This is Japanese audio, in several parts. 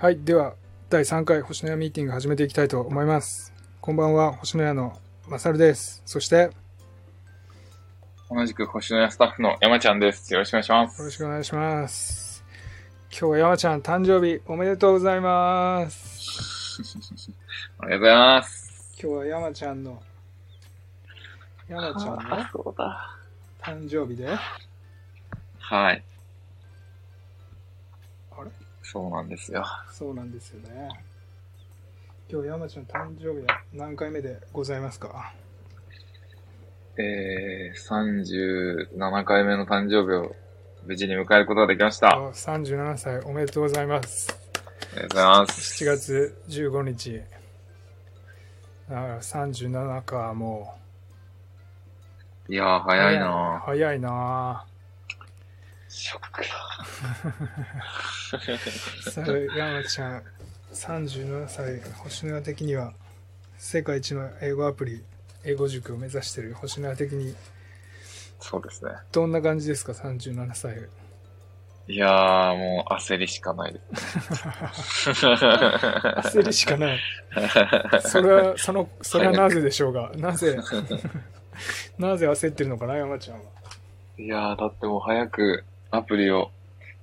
はい。では、第3回星のやミーティング始めていきたいと思います。こんばんは、星のやのまさるです。そして、よ同じく星のやスタッフの山ちゃんです。よろしくお願いします。ろしくお願いします。今日は山ちゃん誕生日おめでとうございます。ありがとうございます。今日は山ちゃんの、山ちゃんのあそうだ。誕生日で、はい。そうなんですよ。そうなんですよね。今日山ちゃん誕生日は何回目でございますか？えー、37回目の誕生日を無事に迎えることができました。ああ37歳おめでとうございます。りがとうございます。7月15日。だから37か、もう。いやー、早いな早いなショックだ。さあ、山ちゃん、37歳、星のや的には、世界一の英語アプリ、英語塾を目指している星のや的に、そうですね。どんな感じですか、37歳。いやー、もう焦りしかないです。焦りしかない。それは、その、それはなぜでしょうが、なぜ、なぜ焦ってるのかな、山ちゃんは。いやー、だってもう早くアプリを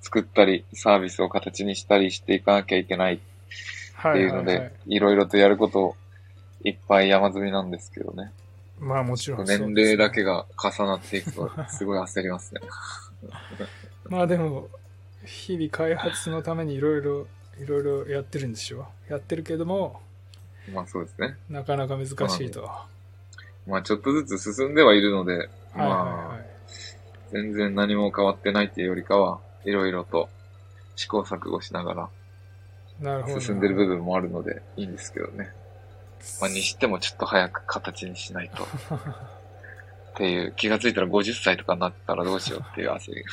作ったり、サービスを形にしたりしていかなきゃいけないはっていうので、いはいはい。いろいろとやることいっぱい山積みなんですけどね。まあもちろんね、年齢だけが重なっていくと、すごい焦りますね。まあでも、日々開発のためにいろいろ、いろいろやってるんでしょやってるけども、まあそうですね。なかなか難しいと。はまあちょっとずつ進んではいるので、いはいまはあ全然何も変わってないっていうよりかは、いろいろと試行錯誤しながい。なるほど。ら進んでる部分もあるのでいいんですけどね。まあにしてもちょっと早く形にしないと。っていう、気がついたら50歳とかになったらどうしようっていう焦りが。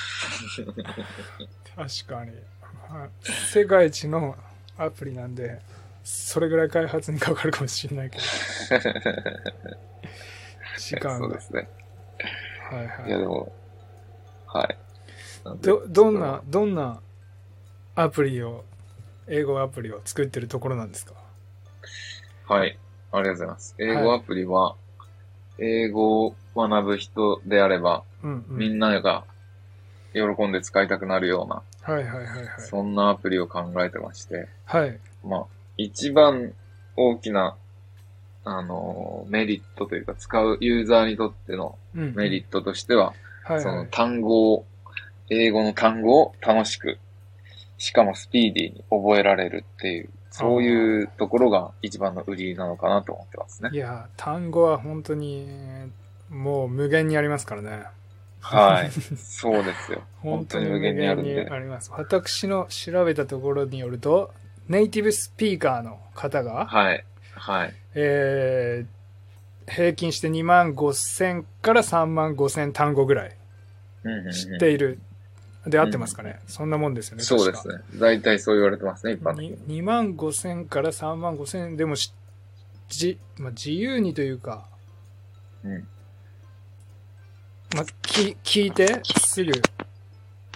確かに。まあ世界一のアプリなんで、それぐらい開発にかかるかもしれないけど。時間がそうで。すね。はいはいやでも、ど、どんな、どんなアプリを、英語アプリを作ってるところなんですか？はい。ありがとうございます。英語アプリは、英語を学ぶ人であれば、うんうん。みんなが喜んで使いたくなるような、はいはいはいはい。そんなアプリを考えてまして、はい。まあ、一番大きな、あのーメリットというか、使うユーザーにとってのうんうんメリットとしては、そのはいはい。単語を、英語の単語を楽しく、しかもスピーディーに覚えられるっていう、そういうところが一番の売りなのかなと思ってますね。いや、単語は本当に、もう無限にありますからね。はい。そうですよ。本当に無限限ににあるんで。あります。私の調べたところによると、ネイティブスピーカーの方が、はい。はい。えー平均して2万5千から3万5千単語ぐらい知っている。で、合ってますかね、そんなもんですよね。そうですね。大体そう言われてますね、一般的に。2万5千から3万5千でもしじ、まあ、自由にというか、うん。まあ、き聞いてすぐ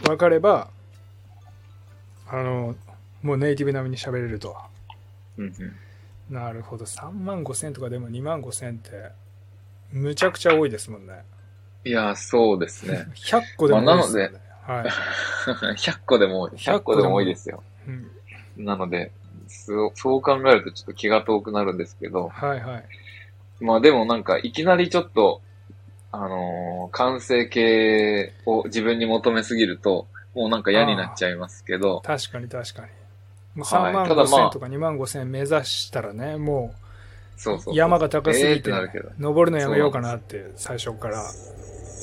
分かれば、あの、もうネイティブ並みに喋れると。うんうん。なるほど。3万5千とかでも2万5千って、むちゃくちゃ多いですもんね。いや、そうですね。100個でも多いですよね。はい。100個でも多い、100個でも多いですよ。うん、なので、そうそう考えるとちょっと気が遠くなるんですけど、はいはい。まあでもなんかいきなりちょっと、あのー完成形を自分に求めすぎると、もうなんか嫌になっちゃいますけど、確かに確かに。もう3はい万5ただまあ千とか2万5千目指したらね、もそう山が高すえーぎって登るのやめようかなって最初から。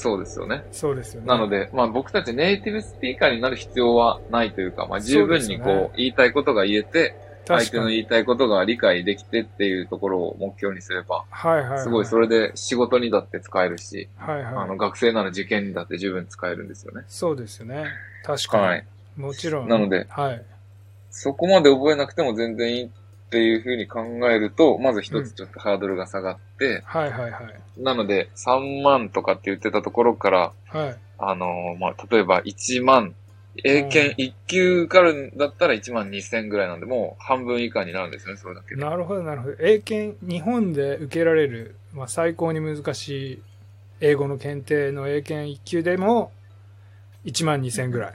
そうですよね。そうですよね。なので、まあ僕たちネイティブスピーカーになる必要はないというか、まあ十分にこねう言いたいことが言えて、相。手の言いたいことが理解できてっていうところを目標にすれば、はいはい、はい。すごいそれで仕事にだって使えるし、はいはい。あの学生なら受験にだって十分使えるんですよね。そうですよね。確かに。はい。もちろん。なので、はい。そこまで覚えなくても全然いいっていうふうに考えると、まず一つちょっとハードルが下がって、はいはいはい。なので3万とかって言ってたところから、はい。あのーまあ、例えば1万英検1級受かるんだったら1万2000ぐらいなんで、もう半分以下になるんですよね、それだけで。なるほど、なるほど。英検、日本で受けられる、まあ、最高に難しい英語の検定の英検1級でも1万2000ぐらい。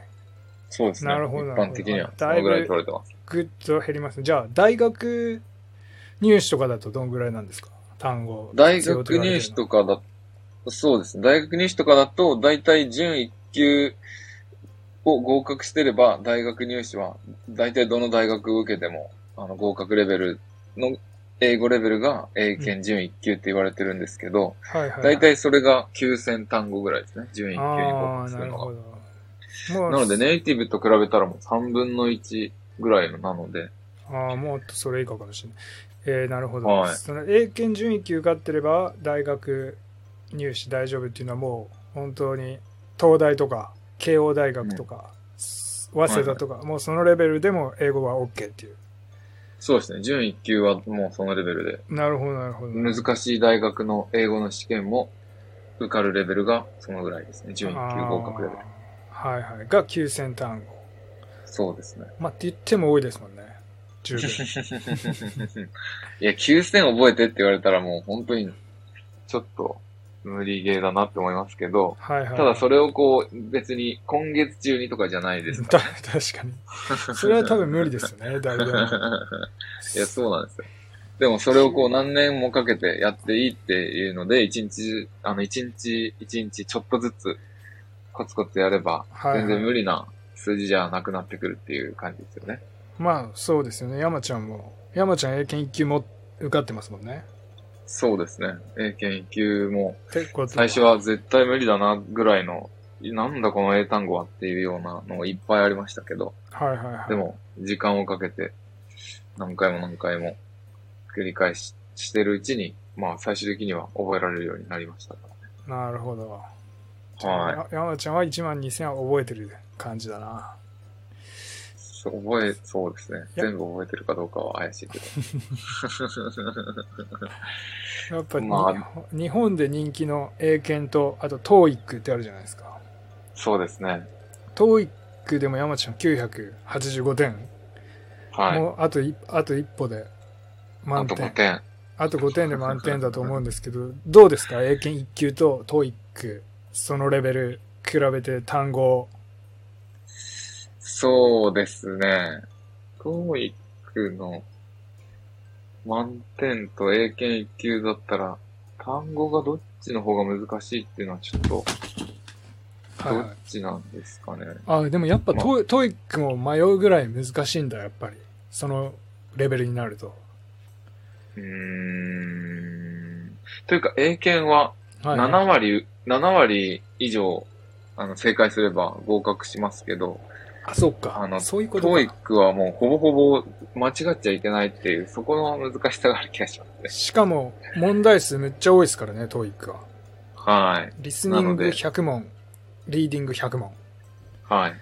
そうですね。なるほど一般的にはそのぐらい取られてます。ぐっと減りますね。じゃあ、大学入試とかだとどんぐらいなんですか？単語。大学入試とかだ、そうですね。大学入試とかだと、だいたい準1級を合格してれば、大学入試は、だいたいどの大学を受けても、あの、合格レベルの英語レベルが英検準1級って言われてるんですけど、はいはい、だいたいそれが9000単語ぐらいですね。準1級に合格するのが。なので、ネイティブと比べたらもう3分の1ぐらいのなので、ああ、もっとそれ以下かもしれない。えー、なるほど。はいその英検準1級受かってれば、大学入試大丈夫っていうのはもう、本当に、東大とか、慶応大学とか、早稲田とか、もうそのレベルでも英語は OK っていう。そうですね。準1級はもうそのレベルで、なるほど、なるほど。難しい大学の英語の試験も受かるレベルがそのぐらいですね。準1級合格レベル。はいはい。が9000単語。そうですね。まあ、って言っても多いですもんね。十分。いや、9000覚えてって言われたらもう本当に、ちょっと無理ゲーだなって思いますけど、はいはい。ただそれをこう、別に今月中にとかじゃないですかた 確かに。それは多分無理ですよね、誰でも。いや、そうなんですよ。でもそれをこう何年もかけてやっていいっていうので、一日、あの一日一日ちょっとずつコツコツやれば、全然無理な数字じゃなくなってくるっていう感じですよね。まあ、そうですよね。山ちゃんも、山ちゃん英検1級も受かってますもんね。そうですね。英検1級も最初は絶対無理だなぐらいの、なんだこの英単語はっていうようなのがいっぱいありましたけど、はいはいはい。でも時間をかけて何回も何回も繰り返ししてるうちに、まあ最終的には覚えられるようになりましたかなるほど。ら。はい。や山ちゃんは1万2000は覚えてる感じだな。そう覚え、そうですね。全部覚えてるかどうかは怪しいけど。やっぱり、ま日本で人気の英検と、あと TOEIC ってあるじゃないですか。そうですね。TOEIC でも山ちゃん985点。はい。もうあといあと一歩であと5満点。点。あと5点で満点だと思うんですけど、どうですか？英検1級と TOEIC、そのレベル比べて単語。そうですね。TOEIC の満点と英検1級だったら、単語がどっちの方が難しいっていうのはちょっと、どっはいはい、ちなんですかね。あ、でもやっぱまあ TOEIC も迷うぐらい難しいんだ、やっぱり。そのレベルになると。うーん。というか、英検ははい、7割、7割以上、あの、正解すれば合格しますけど、あ、そうか。あの、そういうことはもうほぼほぼ間違っちゃいけないっていう、そこの難しさがある気がしますね。しかも、問題数めっちゃ多いですからね、TOEIC は。はい。リスニングなので100問、リーディング100問。はい。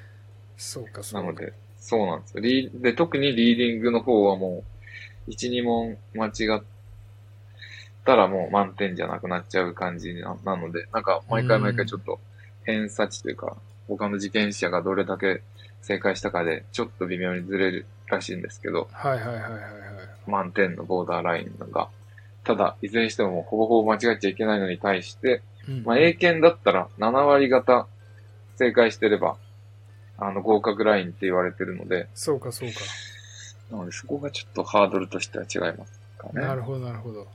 そうか、そうか。なので、そうなんですよ。リーで、特にリーディングの方はもう、1、2問間違ったらもう満点じゃなくなっちゃう感じななので、なんか毎回毎回ちょっと偏差値というか、他の受験者がどれだけ正解したかで、ちょっと微妙にずれるらしいんですけど、はいはいはいはいはい。満点のボーダーラインが。ただ、いずれにしてもほぼほぼ間違っちゃいけないのに対して、うんまあ、英検だったら7割方正解してれば、あの、合格ラインって言われてるので、そうかそうか。なのでそこがちょっとハードルとしては違いますかね。なるほどなるほど。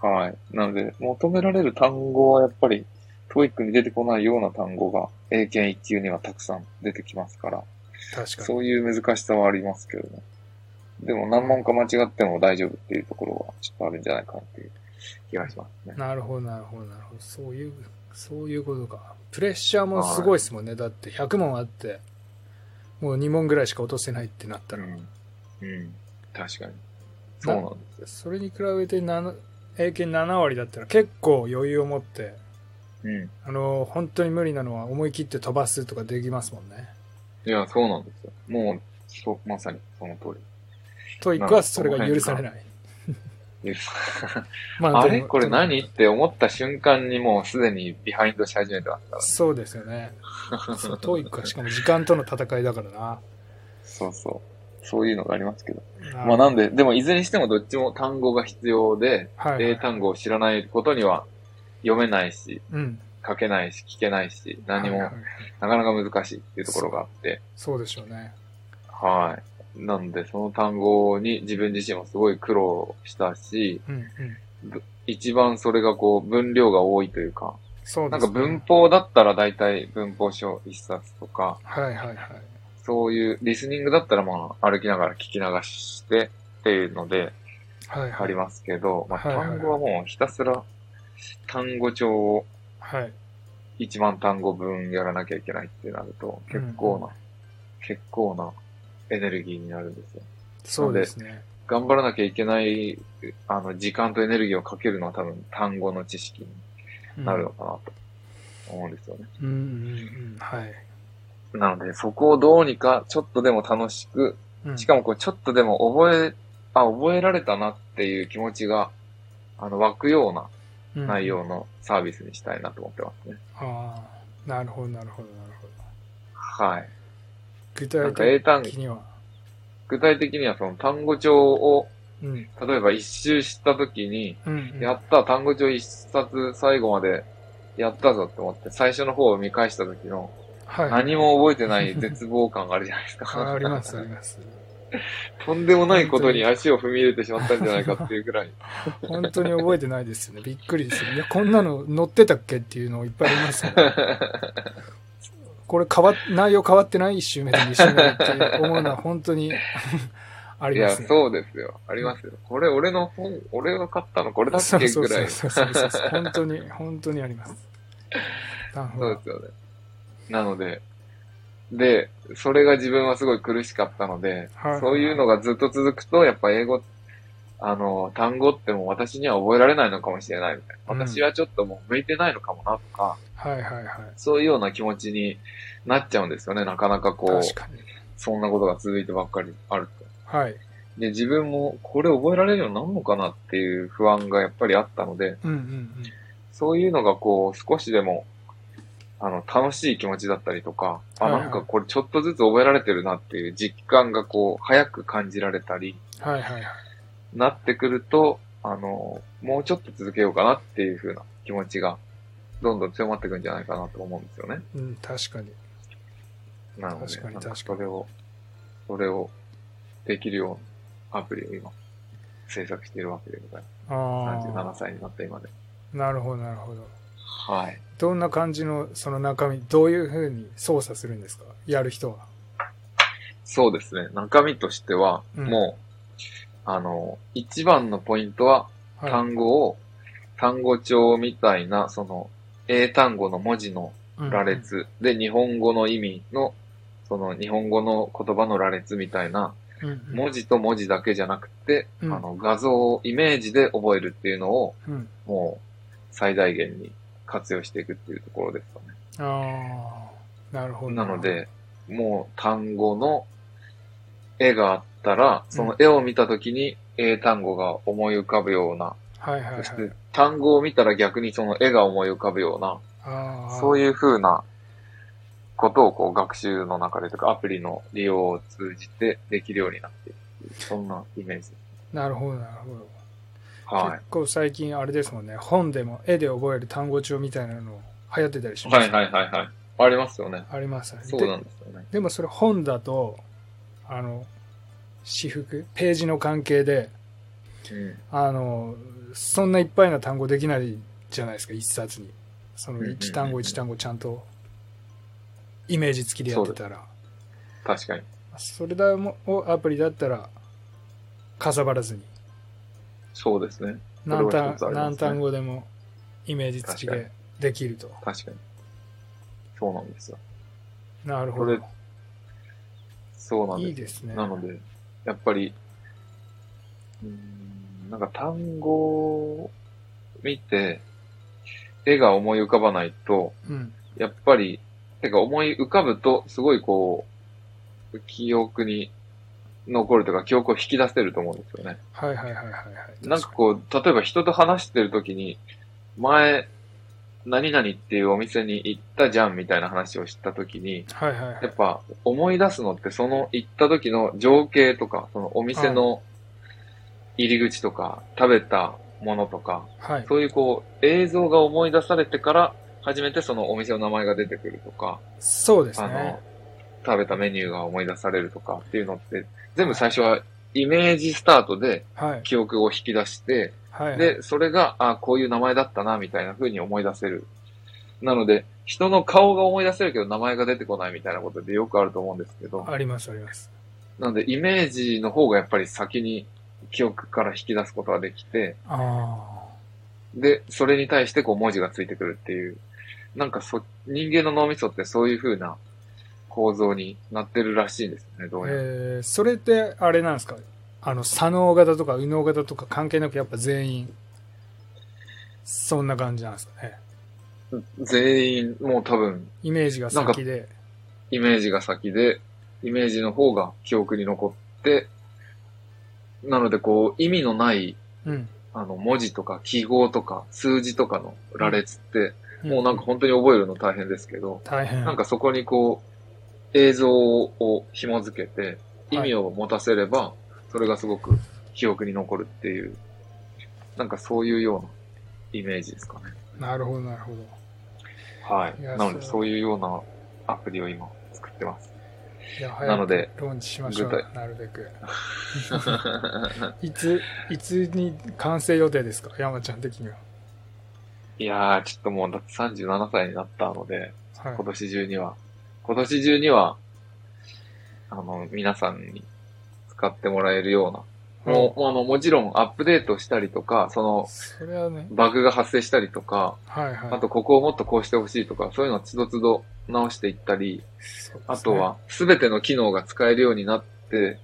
はい。なので、求められる単語はやっぱり、 TOEIC に出てこないような単語が、英検1級にはたくさん出てきますから、確かに。そういう難しさはありますけどね。でも何問か間違っても大丈夫っていうところはちょっとあるんじゃないかなっていう気がしますね。なるほど、なるほど、なるほど。そういう、そういうことか。プレッシャーもすごいですもんね。だって100問あって、もう2問ぐらいしか落とせないってなったら。うん。うん。確かに。そうなんですよ。それに比べて7英検7割だったら結構余裕を持って、うん。あの、本当に無理なのは思い切って飛ばすとかできますもんね。いや、そうなんですよ。もう、そう、まさにその通り。TOEIC はそれが許されない。まあれ？これ何って思った瞬間にもうすでに behind し始めてますから。そうですよね。TOEIC はしかも時間との戦いだからな。そうそう。そういうのがありますけど。ままあなんで、でもいずれにしてもどっちも単語が必要で、はい、はい。英単語を知らないことには読めないし、うん。書けないし、聞けないし、何もなかなか難しいっていうところがあって、そうでしょうね。はい。なんで、その単語に自分自身もすごい苦労したし、うんうん。一番それがこう、分量が多いというか、そうですね。なんか文法だったら大体文法書一冊とか、はいはいはい。そういうリスニングだったらまあ歩きながら聞き流してっていうのではいはい。ありますけど、まあ単語はもうひたすら単語帳をはい。1万単語分やらなきゃいけないってなると結構な、うん結構なエネルギーになるんですよ。そうですね。頑張らなきゃいけない、あの、時間とエネルギーをかけるのは多分単語の知識になるのかなと思うんですよね。うんうんうん。はい。なので、そこをどうにかちょっとでも楽しく、うんしかもこうちょっとでも覚え、あ、覚えられたなっていう気持ちが、あの、湧くようなうん内容のサービスにしたいなと思ってますね。ああ、なるほど、なるほど、なるほど。はい。具体的には？具体的にはその単語帳を、うん。例えば一周した時に、うん、うん。やった、単語帳一冊最後までやったぞって思って、最初の方を見返した時の、はい。何も覚えてない絶望感があるじゃないですか。ああります、あります。とんでもないことに足を踏み入れてしまったんじゃないかっていうぐらい。本当に覚えてないですよね。びっくりですよ。いや、こんなの載ってたっけっていうのいっぱいありますから。これ変わっ、内容変わってない一周目で二周目って思うのは本当にあいや、りますね。そうですよ。ありますよ。これ、俺の本、俺が買ったのこれだっけぐらい。そうそうそうそう。本当に、本当にあります。そうですよね。なので、で、それが自分はすごい苦しかったので、はいそういうのがずっと続くと、やっぱ英語、あの、単語ってもう私には覚えられないのかもしれないみたいな。うん私はちょっともう向いてないのかもなとか、はいはいはい。そういうような気持ちになっちゃうんですよね。なかなかこう。そんなことが続いてばっかりあると。はい。で、自分もこれ覚えられるようになるのかなっていう不安がやっぱりあったので、うんうんそういうのがこう、少しでも、あの、楽しい気持ちだったりとか、あ、なんかこれちょっとずつ覚えられてるなっていう実感がこう、早く感じられたり、うん。はいはいはい。なってくると、あの、もうちょっと続けようかなっていう風な気持ちが、どんどん強まっていくんじゃないかなと思うんですよね。うん、確かに。なので、確かに確かにそれを、それをできるようなアプリを今、制作しているわけでございあます。37あ。歳になった今で。なるほどなるほど。はい。どんな感じのその中身、どういう風に操作するんですか？やる人は。そうですね。中身としては、うんもう、あの、一番のポイントは、はい。単語を、単語帳みたいな、その、英単語の文字の羅列、で、日本語の意味の、その、日本語の言葉の羅列みたいな。文字と文字だけじゃなくて、うんあの、画像、イメージで覚えるっていうのを、うん。もう、最大限に活用していくっていうところですかね。ああ。なるほど。なの、で、もう単語の絵があったら、その絵を見たときに英単語が思い浮かぶような、はいはいはい。そして単語を見たら逆にその絵が思い浮かぶような。そういう。いう風なことをこう学習の中でとかアプリの利用を通じてできるようになっているそんなイメージ。なるほどなるほど。は結構最近あれですもんね。本でも絵で覚える単語帳みたいなの流行ってたりしい。ます。はいはいはいはい。ありますよね。ありますね。そうなんですよね。ででもそれ本だと、あの、私服、ページの関係で、うん。あの、そんないっぱいな単語できないじゃないですか、一冊に。その一単語一単語ちゃんとイメージ付きでやってたら。確かに。それだもをアプリだったら、かさばらずに。そうですね。何単ね何単語でもイメージ付き確でできると。確かに。そうなんですよ。なるほこれど。そうなんですいいですね。なので、やっぱり、うーん、なんか単語を見て、絵が思い浮かばないと、うん。やっぱり、てか思い浮かぶと、すごいこう、記憶に残るというか、記憶を引き出せると思うんですよね。はいはいはいはいはい。なんかこう、例えば人と話してる時に、前、何々っていうお店に行ったじゃんみたいな話をした時に、はいはいはいやっぱ思い出すのってその行った時の情景とか、そのお店の入り口とか、食べたものとか、はい。そういうこう映像が思い出されてから初めてそのお店の名前が出てくるとか、そうですあのね。、食べたメニューが思い出されるとかっていうのって、全部最初はイメージスタートではい。記憶を引き出して、はいはい。で、それが、あこういう名前だったな、みたいな風に思い出せる。なので、人の顔が思い出せるけど名前が出てこないみたいなことでよくあると思うんですけど、ありますあります。なので、イメージの方がやっぱり先に記憶から引き出すことができて、あで、それに対してこう文字がついてくるっていう、なんかそ、人間の脳みそってそういう風な構造になってるらしいんですよね、どあ。うやら。えー、それってあれなんですか？あの、左脳型とか右脳型とか関係なくやっぱ全員、そんな感じなんですか？ね。全員、もう多分、イメージが先で。イメージが先で、イメージの方が記憶に残って、なのでこう、意味のない、うん。あの、文字とか記号とか数字とかの羅列って、もうなんか本当に覚えるの大変ですけど、大変。なんかそこにこう、映像を紐づけて、意味を持たせれば、それがすごく記憶に残るっていう、なんかそういうようなイメージですかね。なるほどなるほど。はい。いやなのでそういうようなアプリを今作ってます。いや、な早くのでローンチしましょう。なるべく。いつ、いつに完成予定ですか？山ちゃん的には。いやー、ちょっともうだって37歳になったので、はい今。年中には、今年中には、あの、皆さんに使ってもらえるような、もう、あの、もちろんアップデートしたりとか、その、それはね、バグが発生したりとか、はいはい。あとここをもっとこうしてほしいとか、そういうのをつどつど直していったり、ね。あとは、すべての機能が使えるようになって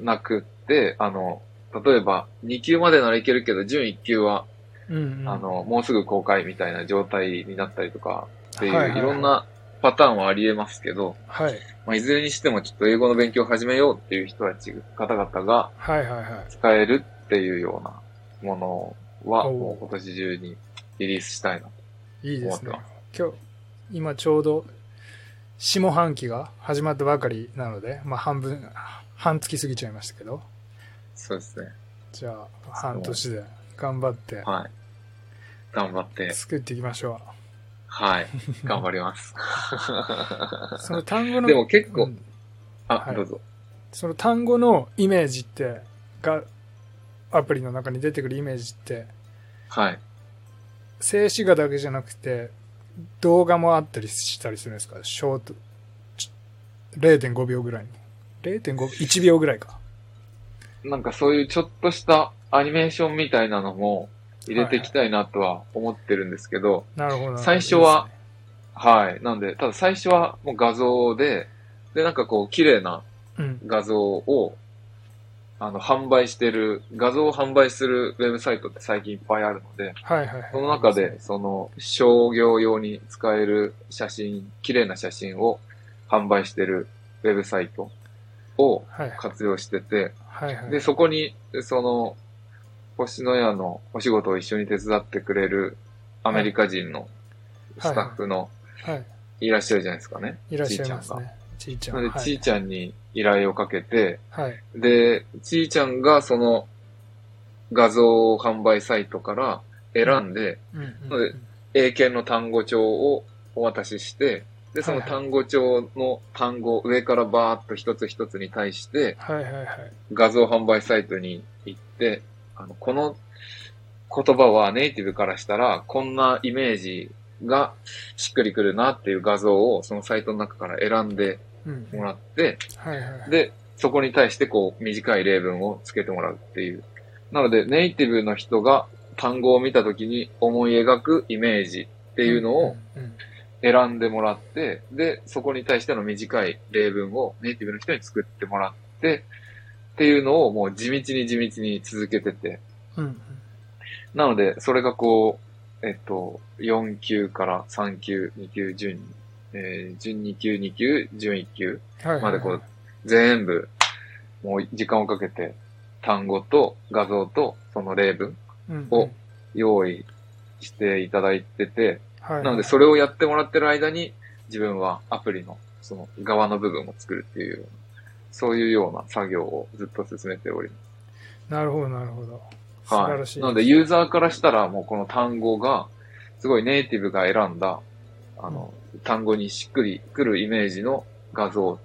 なくって、あの、例えば、2級までならいけるけど、準1級は、うんうん、あの、もうすぐ公開みたいな状態になったりとか、っていう、はいはいはい。いろんなパターンはあり得ますけど、はい。まあ、いずれにしてもちょっと英語の勉強を始めようっていう人たち、方々がはいはいはい。使えるっていうようなものは、もう今年中にリリースしたいなと。いいですね。今日、今ちょうど、下半期が始まったばかりなので、まあ半分、半月過ぎちゃいましたけど、そうですね。じゃあ半年で頑張ってはい。頑張って、作っていきましょはい。頑張ります。う。その単語の、でも結構、うんあ、はいどうぞ。その単語のイメージって、が、アプリの中に出てくるイメージって、はい。静止画だけじゃなくて、動画もあったりしたりするんですか？ショート、ち0.5秒ぐらいの。0.5、1秒ぐらいか。なんかそういうちょっとしたアニメーションみたいなのも入れていきたいなとは思ってるんですけど、なるほどな。最初ははい。なんで、ただ最初はもう画像で、で、なんかこう、綺麗な画像を、あの、販売してる、画像を販売するウェブサイトって最近いっぱいあるので、うん。はいはいはい。その中で、その、商業用に使える写真、綺麗な写真を販売してるウェブサイトをはい活用してて、はいはい。で、そこに、その、星のやのお仕事を一緒に手伝ってくれるアメリカ人のスタッフのはい。いらっしゃるじゃないですかね。いらっしゃいますちーちゃんが。ね。ちーちゃん。なので、はいちゃんに依頼をかけて、はい。で、ちーちゃんがその画像販売サイトから選んで、英検の単語帳をお渡しして、で、その単語帳の単語、上からバーっと一つ一つに対して、はいはいはい。画像販売サイトに行って、あの、この言葉はネイティブからしたら、こんなイメージがしっくりくるなっていう画像をそのサイトの中から選んでうん。もらって、はいはいはい。で、そこに対してこう短い例文をつけてもらうっていう。なので、ネイティブの人が単語を見たときに思い描くイメージっていうのをうんうん選んでもらって、で、そこに対しての短い例文をネイティブの人に作ってもらって、っていうのをもう地道に地道に続けてて。うんうん。なので、それがこう、えっと、4級から3級、2級、準、えー準2級、2級、準1級はいはいはい。までこう、全部もう時間をかけて単語と画像とその例文うんを用意していただいてて、はい。なのでそれをやってもらってる間に自分はアプリのその側の部分を作るっていうような、そういうような作業をずっと進めておりまなるほど、なるほど。す。素晴らしい。なのでユーザーからしたらもうこの単語が、すごいネイティブが選んだ、あの、単語にしっくりくるイメージの画像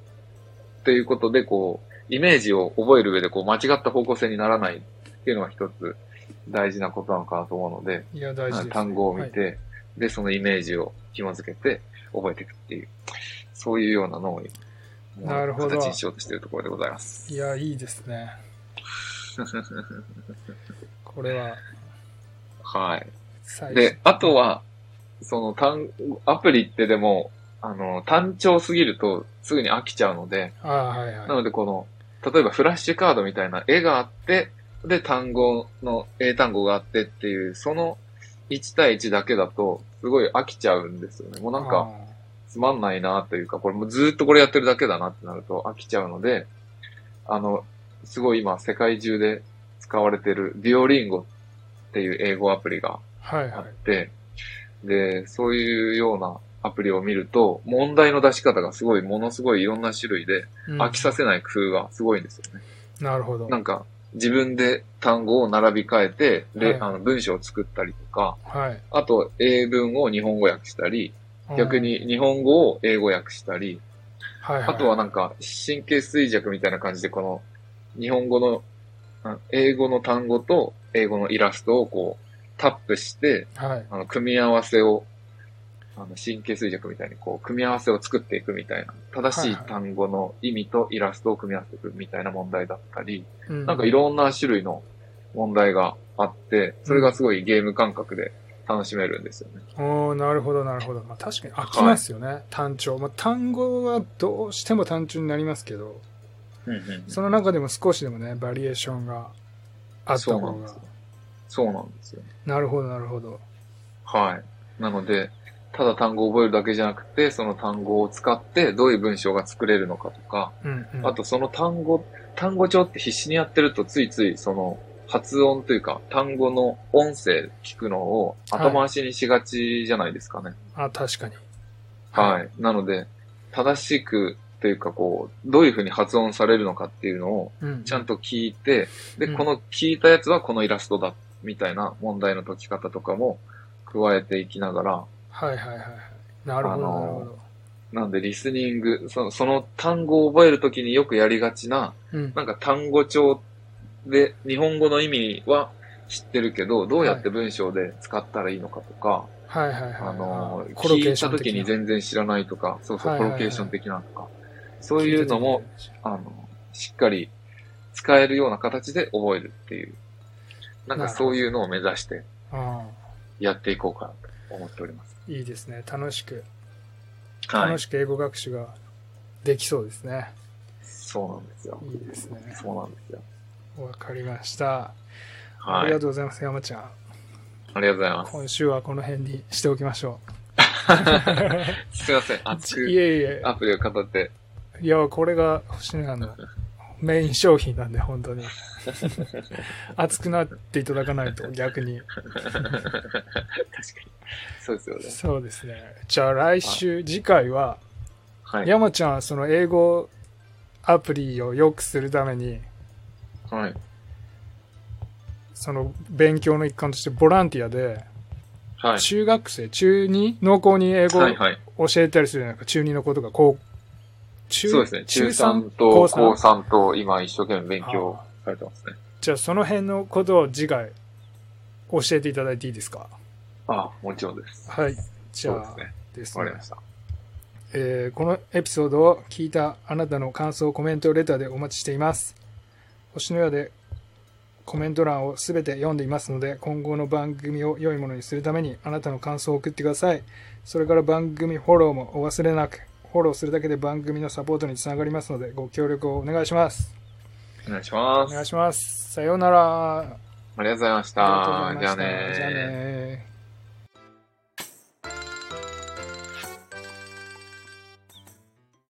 っていうことで、こう、イメージを覚える上でこう間違った方向性にならないっていうのが一つ大事なことなのかなと思うので、いや、大事です、単語を見て、で、そのイメージを紐付けて覚えていくっていう、そういうような脳に、もうなるほど形にしようとしているところでございます。いや、いいですね。これは、はい。最で、あとは、その単、アプリってでも、あの、単調すぎるとすぐに飽きちゃうので、ああ、はいはい。なのでこの、例えばフラッシュカードみたいな絵があって、で、単語の、英単語があってっていう、その1対1だけだと、すごい飽きちゃうんですよね。もうなんか、つまんないなというか、これもうずーっとこれやってるだけだなってなると飽きちゃうので、あの、すごい今世界中で使われてるデュオリンゴっていう英語アプリがあはいはって、で、そういうようなアプリを見ると、問題の出し方がすごい、ものすごいいろんな種類で、い。うん飽きさせない工夫がすごいんですよね。なるほど。なんか、自分で単語を並び替えて、で、はいあの文章を作ったりとか、はい。あと英文を日本語訳したり、逆に日本語を英語訳したり、はいはい、あとはなんか神経衰弱みたいな感じでこの日本語の、あ英語の単語と英語のイラストをこうタップして、はい。あの組み合わせを、あの神経衰弱みたいにこう組み合わせを作っていくみたいな、正しい単語の意味とイラストを組み合わせていくみたいな問題だったり、うん。なんかいろんな種類の問題があって、それがすごいゲーム感覚で楽しめるんですよね。おーなるほど、なるほど。まあ確かに飽きますよね、単調。まあ単語はどうしても単調になりますけど、その中でも少しでもね、バリエーションがあった方がそうなんですよ。。そうなんですよ。なるほど、なるほど。はい。なので、ただ単語を覚えるだけじゃなくて、その単語を使ってどういう文章が作れるのかとか、うん、うん。あとその単語、単語帳って必死にやってるとついついその発音というか単語の音声聞くのを後回しにしがちじゃないですかね。あ、確かに。はい。なので、正しくというかこう、どういうふうに発音されるのかっていうのをうん。ちゃんと聞いて、で、うんこの聞いたやつはこのイラストだ、みたいな問題の解き方とかも加えていきながら、はいはいはいはい。なるほど、あのーなるほど。なんでリスニング、そのその単語を覚えるときによくやりがちな、うん。なんか単語帳で日本語の意味は知ってるけど、どうやって文章で使ったらいいのかとか、はいはいはい。あの、聞いた時に全然知らないとか、そうそう、はいはいはいコロケーション的なとか、そういうのも、あの、しっかり使えるような形で覚えるっていう、なんかそういうのを目指してあやっていこうかなと思っております。あ、いいですね。楽しく、はい。楽しく英語学習ができそうですね。そうなんですよ。いいですね。そうなんですよ。わかりました。あはい。りがとうございます、山ちゃん。ありがとうございます。今週はこの辺にしておきましょ すいません。う。熱いくえいえ。アプリを語って。いや、これが星野屋のメイン商品なんで、本当に。熱くなっていただかないと 逆に。確かに。そうですよね。そうですね。じゃあ来週、次回は、はい。山ちゃんはその英語アプリを良くするために、はい。その勉強の一環としてボランティアで、はい。中学生、中2農校に英語を。教えたりするじゃないか、中2の子とか、高中そうですね。中3高と三？高3と今一生懸命勉強されてますね。じゃあその辺のことを次回教えていただいていいですか？あもちろんです。はい。じゃあそうですね。ですねわかりました。えーこのエピソードを聞いたあなたの感想、コメント、レターでお待ちしています。星のやでコメント欄をすべて読んでいますので、今後の番組を良いものにするためにあなたの感想を送ってください。それから番組フォローもお忘れなく、フォローするだけで番組のサポートにつながりますので、ご協力をお願いします。お願いします。お願いします。さようなら。ありがとうございました。じゃあしたじゃあねね